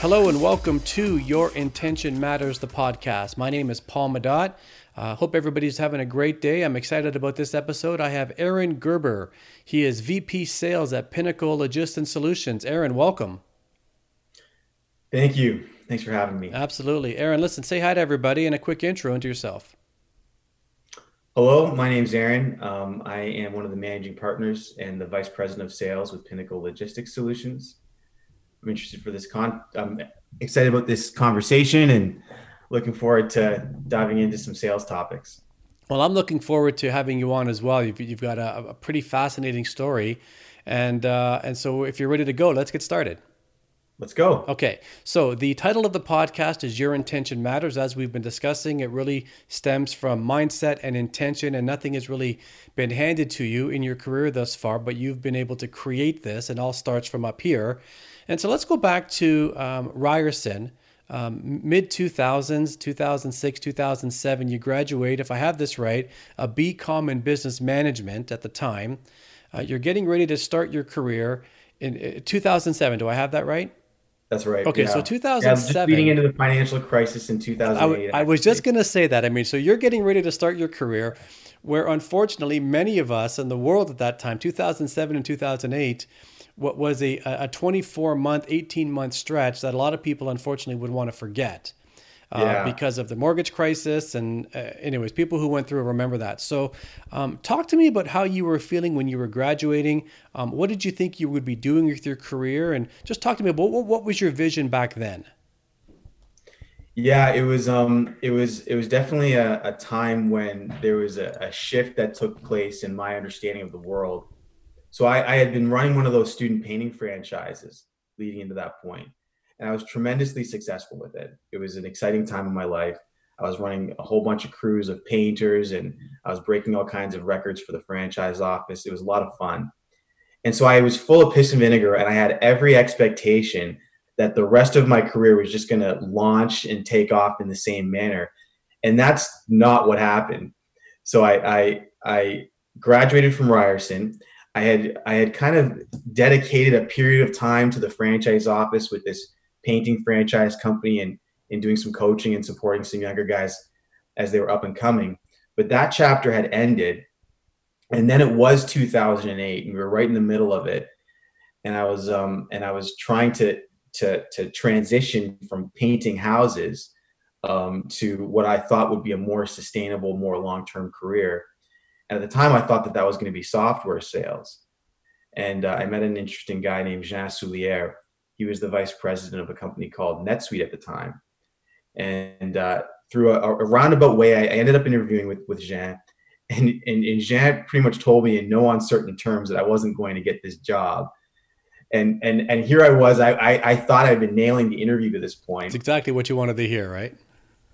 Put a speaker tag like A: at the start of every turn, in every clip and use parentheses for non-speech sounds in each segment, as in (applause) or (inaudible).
A: Hello and welcome to Your Intention Matters, the podcast. My name is Paul Madot. Uh, hope everybody's having a great day. I'm excited about this episode. I have Aaron Gerber. He is VP Sales at Pinnacle Logistics Solutions. Aaron, welcome.
B: Thank you. Thanks for having me.
A: Absolutely. Aaron, listen, say hi to everybody and a quick intro into yourself.
B: Hello, my name is Aaron. Um, I am one of the managing partners and the vice president of sales with Pinnacle Logistics Solutions. I'm interested for this con. I'm excited about this conversation and looking forward to diving into some sales topics.
A: Well, I'm looking forward to having you on as well. You've, you've got a, a, pretty fascinating story, and uh, and so if you're ready to go, let's get started.
B: Let's go.
A: Okay. So, the title of the podcast is Your Intention Matters. As we've been discussing, it really stems from mindset and intention, and nothing has really been handed to you in your career thus far, but you've been able to create this, and all starts from up here. And so let's go back to um, Ryerson, um, mid 2000s, 2006, 2007. You graduate, if I have this right, a BCom in business management at the time. Uh, you're getting ready to start your career in uh, 2007. Do I have that right?
B: That's right.
A: Okay, yeah. so 2007. Yeah,
B: leading into the financial crisis in 2008.
A: I, I was just going to say that. I mean, so you're getting ready to start your career, where unfortunately many of us in the world at that time, 2007 and 2008, what was a, a 24 month, 18 month stretch that a lot of people unfortunately would want to forget. Uh, yeah. because of the mortgage crisis. And, uh, anyways, people who went through remember that. So, um, talk to me about how you were feeling when you were graduating. Um, what did you think you would be doing with your career? And just talk to me about what, what was your vision back then?
B: Yeah, it was um, it was it was definitely a, a time when there was a, a shift that took place in my understanding of the world so I, I had been running one of those student painting franchises leading into that point, and I was tremendously successful with it. It was an exciting time in my life. I was running a whole bunch of crews of painters, and I was breaking all kinds of records for the franchise office. It was a lot of fun. And so I was full of piss and vinegar, and I had every expectation that the rest of my career was just going to launch and take off in the same manner. And that's not what happened. So I, I, I graduated from Ryerson. I had I had kind of dedicated a period of time to the franchise office with this painting franchise company and and doing some coaching and supporting some younger guys as they were up and coming. But that chapter had ended, and then it was 2008, and we were right in the middle of it. And I was um, and I was trying to to to transition from painting houses um, to what I thought would be a more sustainable, more long term career. And at the time, I thought that that was going to be software sales. And uh, I met an interesting guy named Jean Soulière. He was the vice president of a company called NetSuite at the time. And uh, through a, a, roundabout way, I, I, ended up interviewing with, with Jean. And, and, and Jean pretty much told me in no uncertain terms that I wasn't going to get this job. And, and, and here I was, I, I, I thought I'd been nailing the interview to this point.
A: It's exactly what you wanted to hear, right?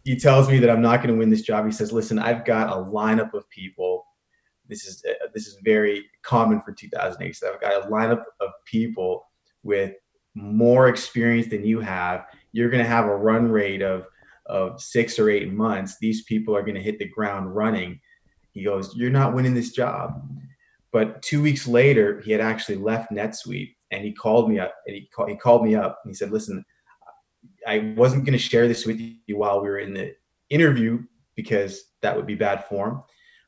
B: He tells me that I'm not going to win this job. He says, listen, I've got a lineup of people this is uh, this is very common for 2008. So I've got a lineup of people with more experience than you have. You're going to have a run rate of of six or eight months. These people are going to hit the ground running. He goes, "You're not winning this job." But two weeks later, he had actually left NetSuite, and he called me up. And he, call, he called me up, and he said, "Listen, I wasn't going to share this with you while we were in the interview because that would be bad form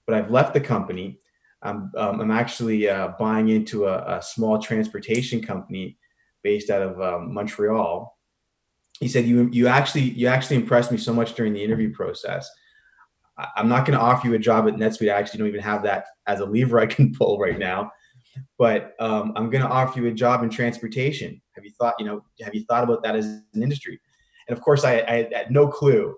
B: but I've left the company. I'm, um, I'm actually uh, buying into a, a, small transportation company based out of um, Montreal. He said, "You you actually you actually impressed me so much during the interview process. I, I'm not going to offer you a job at NetSuite. I actually don't even have that as a lever I can (laughs) pull right now, but um, I'm going to offer you a job in transportation. Have you thought you know Have you thought about that as an industry?" And of course, I, I had no clue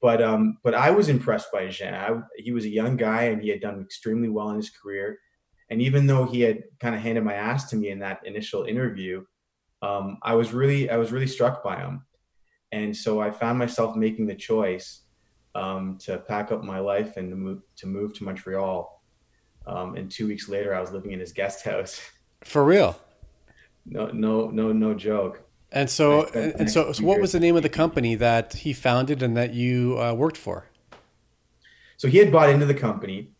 B: but um, but I was impressed by Jean. I, he was a young guy and he had done extremely well in his career. And even though he had kind of handed my ass to me in that initial interview, um, I was really I was really struck by him. And so I found myself making the choice um, to pack up my life and to move to move to Montreal. Um, and two weeks later, I was living in his guest (laughs) house.
A: For real?
B: No, no, no, no joke.
A: And so, and, and so, so, what was the name of the company that he founded and that you uh, worked for?
B: So he had bought into the company,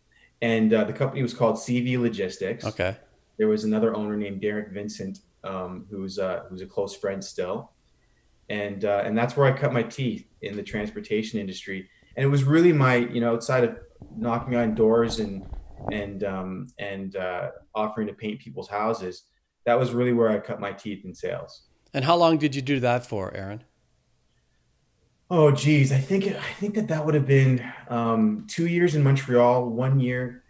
B: and uh, the company was called CV Logistics.
A: Okay.
B: There was another owner named Derek Vincent, um, who's uh, who's a close friend still, and uh, and that's where I cut my teeth in the transportation industry. And it was really my, you know, outside of knocking on doors and and um, and uh, offering to paint people's houses, that was really where I cut my teeth in sales.
A: And how long did you do that for, Aaron?
B: Oh, geez, I think I think that that would have been um, two years in Montreal, one year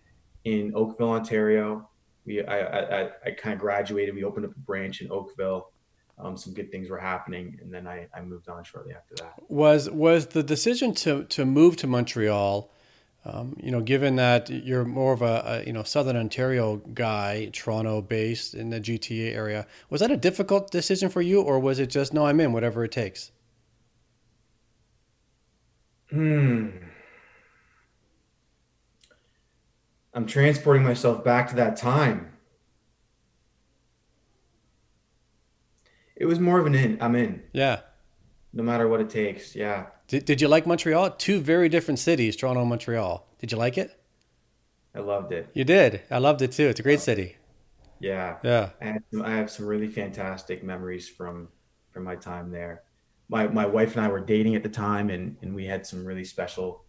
B: in Oakville, Ontario. We I I, I kind of graduated. We opened up a branch in Oakville. Um, some good things were happening, and then I, I moved on shortly after that.
A: Was was the decision to to move to Montreal? Um, you know, given that you're more of a, a, you know Southern Ontario guy, Toronto based in the GTA area, was that a difficult decision for you, or was it just no, I'm in, whatever it takes?
B: Hmm. I'm transporting myself back to that time. It was more of an in. I'm in.
A: Yeah.
B: No matter what it takes. Yeah.
A: Did, did you like Montreal? Two very different cities, Toronto and Montreal. Did you like it?
B: I loved it.
A: You did. I loved it too. It's a great city.
B: Yeah.
A: Yeah.
B: I, I have some really fantastic memories from from my time there. My my wife and I were dating at the time and and we had some really special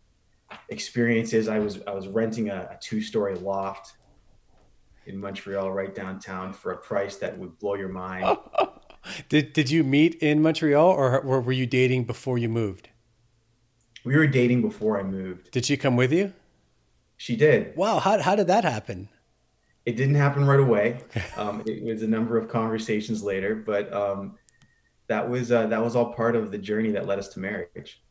B: experiences. I was I was renting a, a two story loft in Montreal right downtown for a price that would blow your mind. (laughs)
A: did did you meet in Montreal or, were you dating before you moved?
B: We were dating before I moved.
A: Did she come with you?
B: She did.
A: Wow, how how did that happen?
B: It didn't happen right away. (laughs) Um, it was a number of conversations later, but um, that was uh, that was all part of the journey that led us to marriage.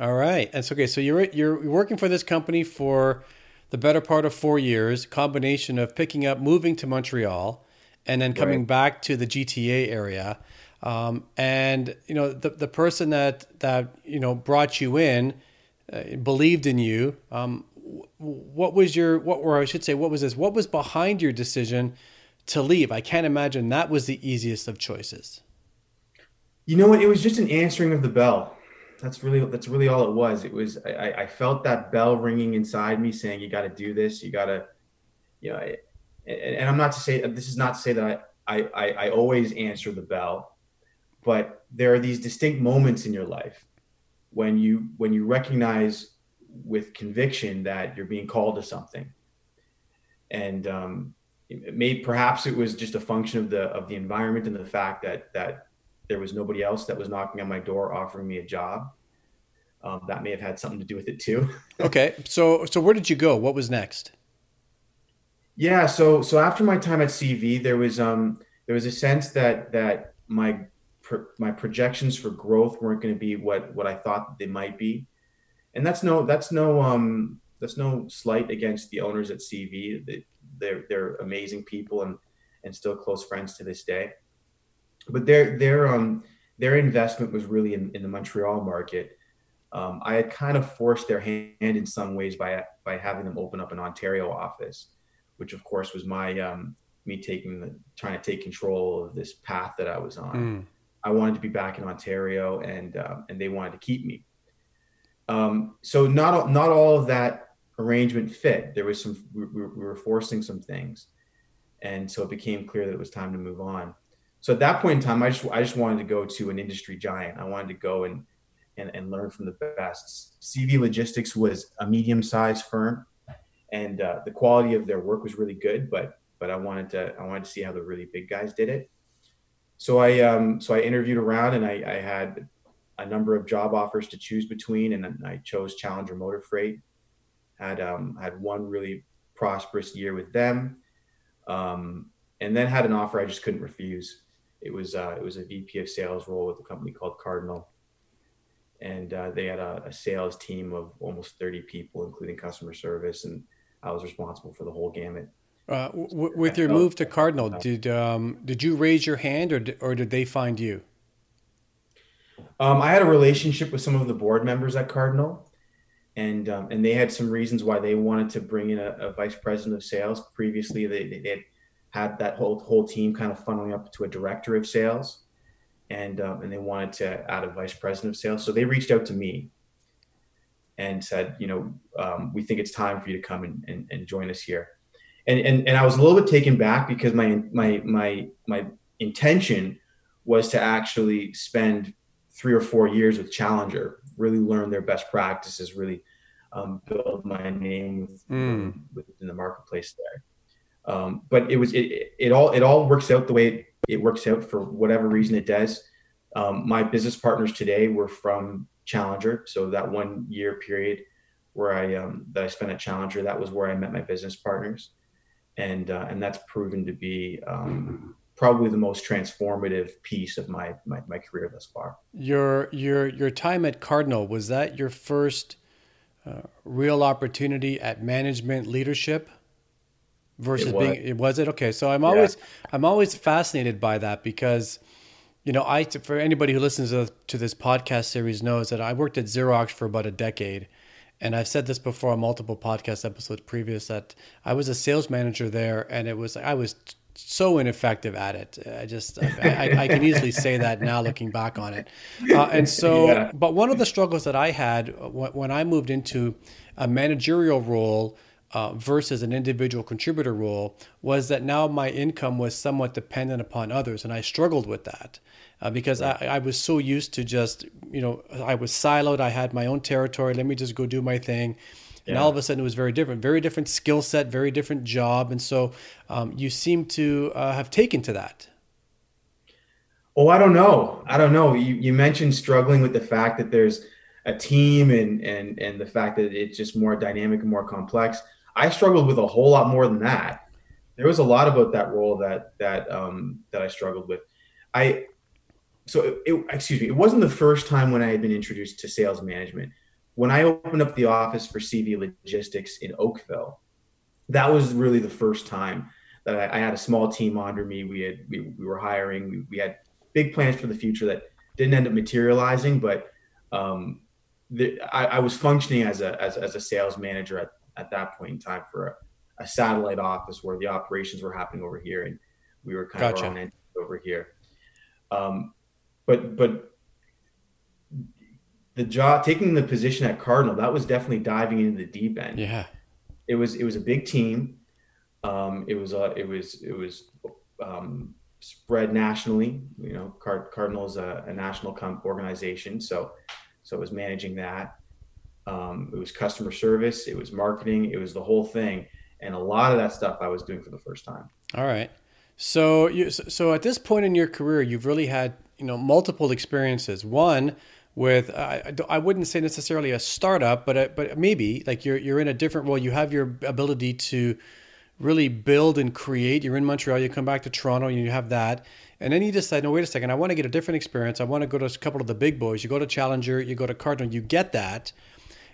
A: All right, that's okay. So you're you're working for this company for the better part of four years. Combination of picking up, moving to Montreal, and then coming right. back to the GTA area. Um, and you know the the person that that you know brought you in uh, believed in you. Um, what was your what or I should say what was this? What was behind your decision to leave? I can't imagine that was the easiest of choices.
B: You know what? It was just an answering of the bell. That's really that's really all it was. It was I, I felt that bell ringing inside me saying you got to do this. You got to, you know. And, and I'm not to say this is not to say that I, I I always answer the bell but there are these distinct moments in your life when you when you recognize with conviction that you're being called to something and um, it may perhaps it was just a function of the of the environment and the fact that that there was nobody else that was knocking on my door offering me a job. Um, that may have had something to do with it too. (laughs)
A: Okay so so where did you go? What was next?
B: Yeah so so after my time at cv there was um there was a sense that that my my projections for growth weren't going to be what what I thought they might be, and that's no that's no um that's no slight against the owners at CV. They, they're they're amazing people and and still close friends to this day. But their their um their investment was really in, in the Montreal market. Um, I had kind of forced their hand in some ways by by having them open up an Ontario office, which of course was my um, me taking the trying to take control of this path that I was on. Mm. I wanted to be back in Ontario, and um, and they wanted to keep me. Um, so not not all of that arrangement fit. There was some we, we were forcing some things, and so it became clear that it was time to move on. So at that point in time, I just I just wanted to go to an industry giant. I wanted to go and and, and learn from the best. CV Logistics was a medium sized firm, and uh, the quality of their work was really good. But but I wanted to I wanted to see how the really big guys did it so I um, so I interviewed around and I, I, had a number of job offers to choose between, and I chose Challenger Motor Freight. Had um, had one really prosperous year with them, um, and then had an offer I just couldn't refuse. It was uh, it was a VP of sales role with a company called Cardinal, and uh, they had a, a sales team of almost thirty people, including customer service, and I was responsible for the whole gamut.
A: Uh, w- with your move to Cardinal, did um, did you raise your hand, or did, or did they find you?
B: Um, I had a relationship with some of the board members at Cardinal, and um, and they had some reasons why they wanted to bring in a, a vice president of sales. Previously, they, they had had that whole whole team kind of funneling up to a director of sales, and um, and they wanted to add a vice president of sales. So they reached out to me and said, you know, um, we think it's time for you to come and, and, and join us here. And, and and I was a little bit taken back because my my my my intention was to actually spend three or four years with Challenger, really learn their best practices, really um, build my name mm. within the marketplace there. Um, but it was it, it all it all works out the way it, it works out for whatever reason it does. Um, my business partners today were from Challenger, so that one year period where I um, that I spent at Challenger, that was where I met my business partners, and uh, and that's proven to be um, probably the most transformative piece of my, my my career thus far.
A: Your your your time at Cardinal was that your first uh, real opportunity at management leadership versus it being it was it okay so i'm always yeah. i'm always fascinated by that because you know i for anybody who listens to, to this podcast series knows that i worked at xerox for about a decade and i've said this before on multiple podcast episodes previous that i was a sales manager there and it was i was so ineffective at it. I just I, I, I, can easily say that now looking back on it. Uh, and so, (laughs) yeah. but one of the struggles that I had when I moved into a managerial role uh, versus an individual contributor role was that now my income was somewhat dependent upon others, and I struggled with that. Uh, because right. I, I was so used to just, you know, I was siloed. I had my own territory. Let me just go do my thing and all of a sudden it was very different very different skill set very different job and so um, you seem to uh, have taken to that
B: oh i don't know i don't know you, you mentioned struggling with the fact that there's a team and and and the fact that it's just more dynamic and more complex i struggled with a whole lot more than that there was a lot about that role that that um, that i struggled with i so it, it, excuse me it wasn't the first time when i had been introduced to sales management when I opened up the office for CV Logistics in Oakville, that was really the first time that I, I had a small team under me. We had we, we were hiring. We, we, had big plans for the future that didn't end up materializing, but um, the, I, I, was functioning as a as, as a sales manager at, at that point in time for a, a, satellite office where the operations were happening over here, and we were kind gotcha. of on over here. Um, but but the job taking the position at Cardinal, that was definitely diving into the deep end.
A: Yeah.
B: It was it was a big team. Um, it was uh, it was it was um, spread nationally. You know, Card- Cardinal is a, a national comp organization, so so it was managing that. Um, it was customer service. It was marketing. It was the whole thing, and a lot of that stuff I was doing for the first time.
A: All right. So you so at this point in your career, you've really had you know multiple experiences. One with I, I wouldn't say necessarily a startup, but a, but maybe like you're you're in a different role. You have your ability to really build and create. You're in Montreal. You come back to Toronto, and you have that. And then you decide, no, wait a second. I want to get a different experience. I want to go to a couple of the big boys. You go to Challenger. You go to Cardinal. You get that.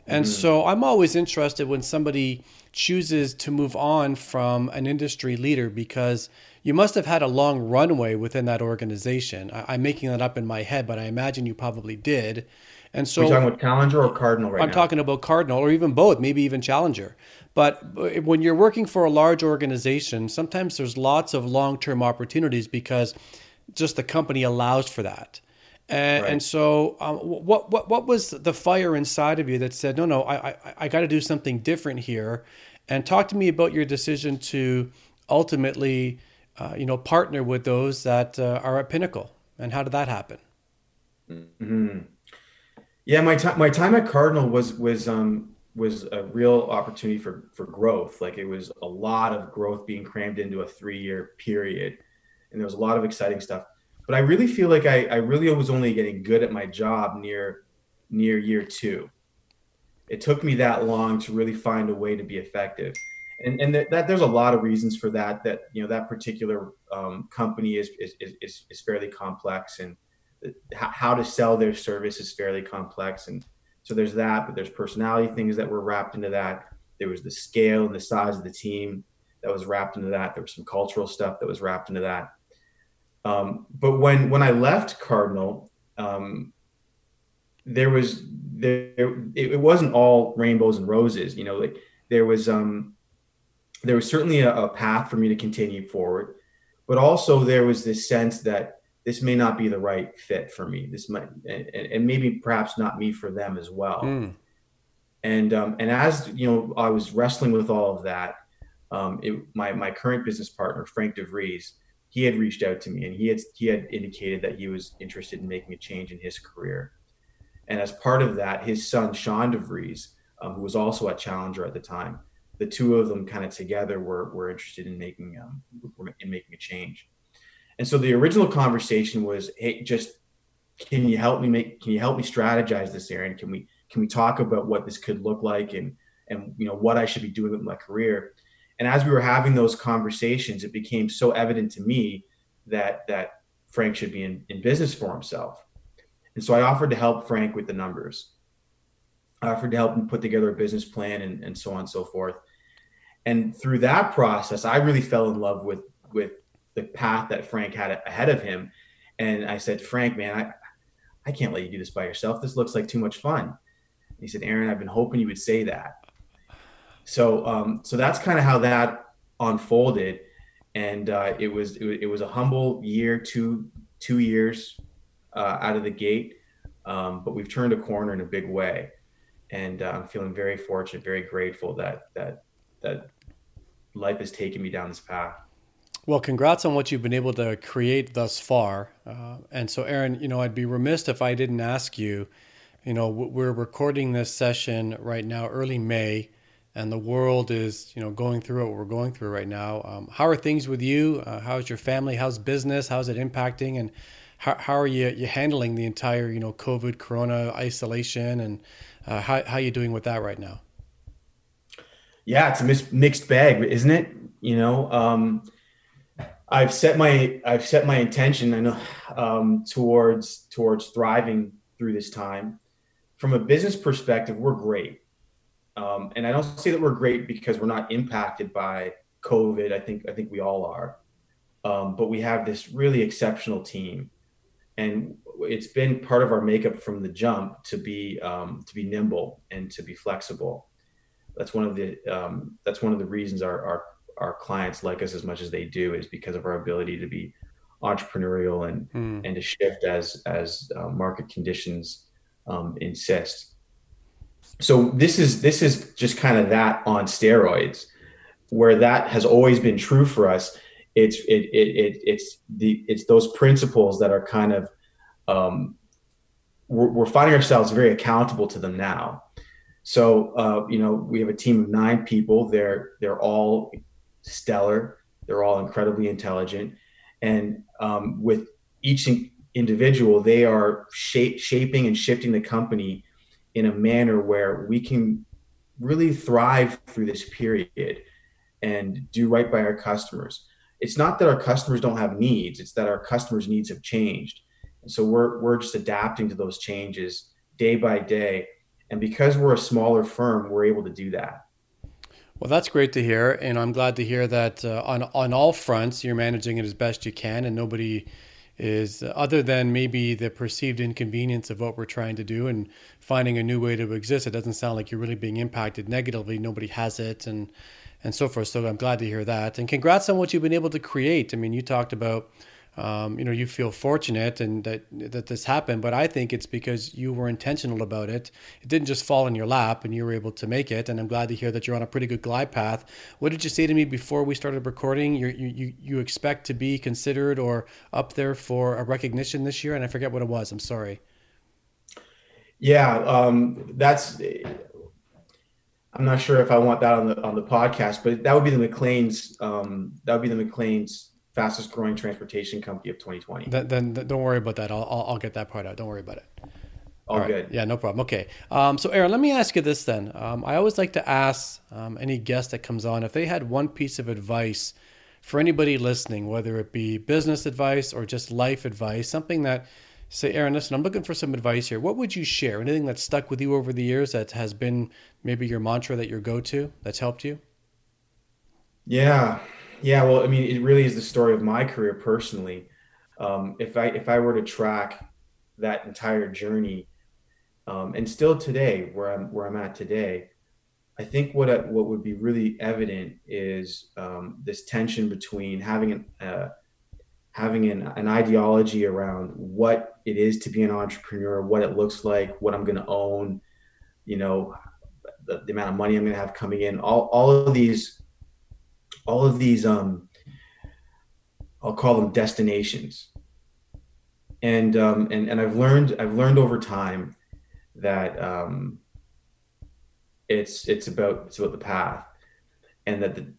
A: And mm. so I'm always interested when somebody chooses to move on from an industry leader because you must have had a long runway within that organization. I, am making that up in my head, but I imagine you probably did. And so,
B: Are talking about Challenger or Cardinal right
A: I'm
B: now?
A: talking about Cardinal or even both, maybe even Challenger. But when you're working for a large organization, sometimes there's lots of long term opportunities because just the company allows for that. And, right. and so, um, what what what was the fire inside of you that said, no, no, I I, I got to do something different here? And talk to me about your decision to ultimately uh, you know, partner with those that uh, are at Pinnacle, and how did that happen?
B: Mm-hmm. Yeah, my time my time at Cardinal was was um, was a real opportunity for for growth. Like it was a lot of growth being crammed into a three year period, and there was a lot of exciting stuff. But I really feel like I, I really was only getting good at my job near near year two. It took me that long to really find a way to be effective. And and that, that, there's a lot of reasons for that that you know that particular um, company is, is is is fairly complex and how to sell their service is fairly complex. And so there's that but there's personality things that were wrapped into that. There was the scale and the size of the team that was wrapped into that. There was some cultural stuff that was wrapped into that um, but when when i left cardinal um, there was there it, it wasn't all rainbows and roses you know like there was um there was certainly a, a path for me to continue forward, but also there was this sense that this may not be the right fit for me. This might, and, and maybe perhaps not me for them as well. Mm. And um, and as you know, I was wrestling with all of that. Um, it, my my current business partner, Frank DeVries, he had reached out to me and he had he had indicated that he was interested in making a change in his career. And as part of that, his son Sean DeVries, um, who was also at Challenger at the time, the two of them kind of together were were interested in making um, in making a change. And so the original conversation was, hey, just can you help me make can you help me strategize this, Aaron? Can we can we talk about what this could look like and and you know what I should be doing with my career? And as we were having those conversations, it became so evident to me that that Frank should be in, in business for himself. And so I offered to help Frank with the numbers. I offered to help him put together a business plan and, and so on and so forth. And through that process, I really fell in love with with the path that Frank had ahead of him. And I said, Frank, man, I, I can't let you do this by yourself. This looks like too much fun. He said, Aaron, I've been hoping you would say that. So, um, so that's kind of how that unfolded. And uh, it was it, it, was a humble year, two two years uh, out of the gate, um, but we've turned a corner in a big way, and uh, I'm feeling very fortunate, very grateful that that that life has taken me down this path.
A: Well, congrats on what you've been able to create thus far. Uh, and so, Aaron, you know, I'd be remiss if I didn't ask you. You know, we're recording this session right now, early May and the world is you know going through what we're going through right now. Um, how are things with you? Uh, how's your family? How's business? How's it impacting? And how, how are you, you handling the entire you know COVID, Corona isolation, and uh, how how are you doing with that right now?
B: Yeah, it's a mis- mixed bag, isn't it? You know, um, I've set my I've set my intention. I know um, towards towards thriving through this time. From a business perspective, we're great um, and I don't say that we're great because we're not impacted by COVID. I think I think we all are, um, but we have this really exceptional team, and it's been part of our makeup from the jump to be um, to be nimble and to be flexible. That's one of the um, that's one of the reasons our, our our clients like us as much as they do is because of our ability to be entrepreneurial and mm. and to shift as as uh, market conditions um, insist so this is this is just kind of that on steroids. Where that has always been true for us it's it, it, it it's the it's those principles that are kind of um, we're, we're, finding ourselves very accountable to them now. So uh, you know we have a team of nine people. They're they're all stellar. They're all incredibly intelligent. And um, with each individual they are shape, shaping and shifting the company in a manner where we can really thrive through this period and do right by our customers. It's not that our customers don't have needs, it's that our customers' needs have changed. And so we're, we're just adapting to those changes day by day. And because we're a smaller firm, we're able to do that.
A: Well, that's great to hear, and I'm glad to hear that uh, on on all fronts you're managing it as best you can, and nobody is other than maybe the perceived inconvenience of what we're trying to do and finding a new way to exist. It doesn't sound like you're really being impacted negatively. Nobody has it, and and so forth. So I'm glad to hear that. And congrats on what you've been able to create. I mean, you talked about um, you know you feel fortunate and that that this happened but i think it's because you were intentional about it. It didn't just fall in your lap and you were able to make it and i'm glad to hear that you're on a pretty good glide path. What did you say to me before we started recording? You you you expect to be considered or up there for a recognition this year? And i forget what it was. I'm sorry.
B: Yeah um, that's i'm not sure if i want that on the on the podcast but that would be the Maclean's um, that would be the Maclean's fastest growing transportation company of 2020.
A: Then, then, then don't worry about that. I'll, I'll, I'll, get that part out. Don't worry about it.
B: All, All right. good.
A: Yeah, no problem. Okay. Um, so, Aaron, let me ask you this then. Um, I always like to ask um, any guest that comes on if they had one piece of advice for anybody listening, whether it be business advice or just life advice, something that say, Aaron, listen, I'm looking for some advice here. What would you share? Anything that's stuck with you over the years that has been maybe your mantra that your go to that's helped you?
B: Yeah. Yeah, well, I mean, it really is the story of my career personally. Um, if I if I were to track that entire journey, um, and still today, where I'm where I'm at today, I think what I, what would be really evident is um, this tension between having an uh, having an, an ideology around what it is to be an entrepreneur, what it looks like, what I'm going to own, you know, the, the, amount of money I'm going to have coming in, all, all of these, all of these, um, I'll call them destinations. And, um, and, and I've learned, I've learned over time that, um, it's, it's about, it's about the path and that the,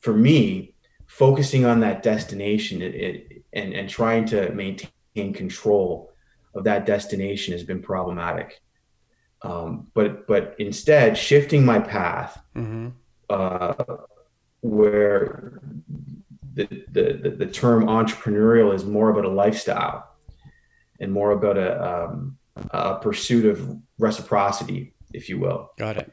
B: for me, focusing on that destination it, it, and, and trying to maintain control of that destination has been problematic. Um, but but instead, shifting my path, mm-hmm. uh, where the, the the term entrepreneurial is more about a lifestyle and more about a um, a pursuit of reciprocity, if you will.
A: Got it.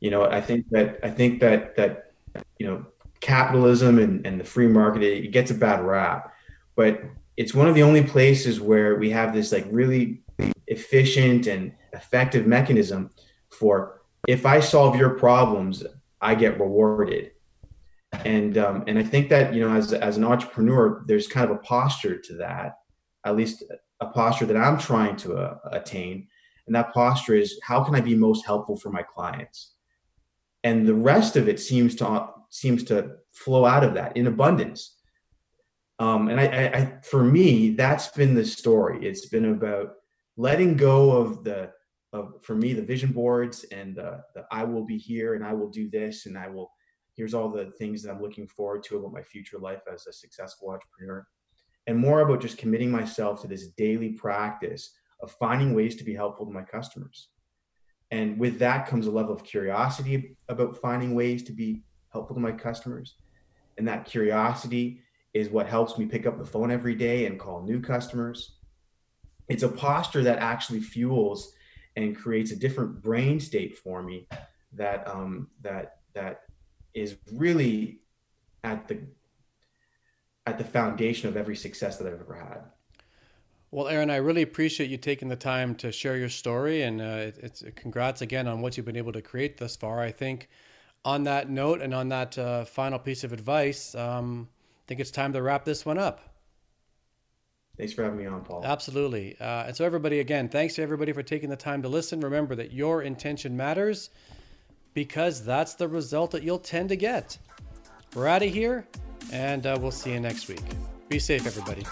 B: You know, I think that I think that that you know capitalism and, and the free market it gets a bad rap but it's one of the only places where we have this like really efficient and effective mechanism for if i solve your problems i get rewarded and um, and i think that you know as, as an entrepreneur there's kind of a posture to that at least a posture that i'm trying to uh, attain and that posture is how can i be most helpful for my clients and the rest of it seems to seems to flow out of that in abundance. Um, and I, I, I, for me, that's been the story. It's been about letting go of the, of for me, the vision boards and the, the I will be here and I will do this and I will. Here's all the things that I'm looking forward to about my future life as a successful entrepreneur, and more about just committing myself to this daily practice of finding ways to be helpful to my customers. And with that comes a level of curiosity about finding ways to be helpful to my customers. And that curiosity is what helps me pick up the phone every day and call new customers. It's a posture that actually fuels and creates a different brain state for me that um, that that is really at the at the foundation of every success that I've ever had.
A: Well, Aaron, I really appreciate you taking the time to share your story, and uh, it's congrats again on what you've been able to create thus far. I think on that note and on that uh, final piece of advice, um, I think it's time to wrap this one up.
B: Thanks for having me on, Paul.
A: Absolutely. Uh, and so, everybody, again, thanks to everybody for taking the time to listen. Remember that your intention matters because that's the result that you'll tend to get. We're out of here, and uh, we'll see you next week. Be safe, everybody.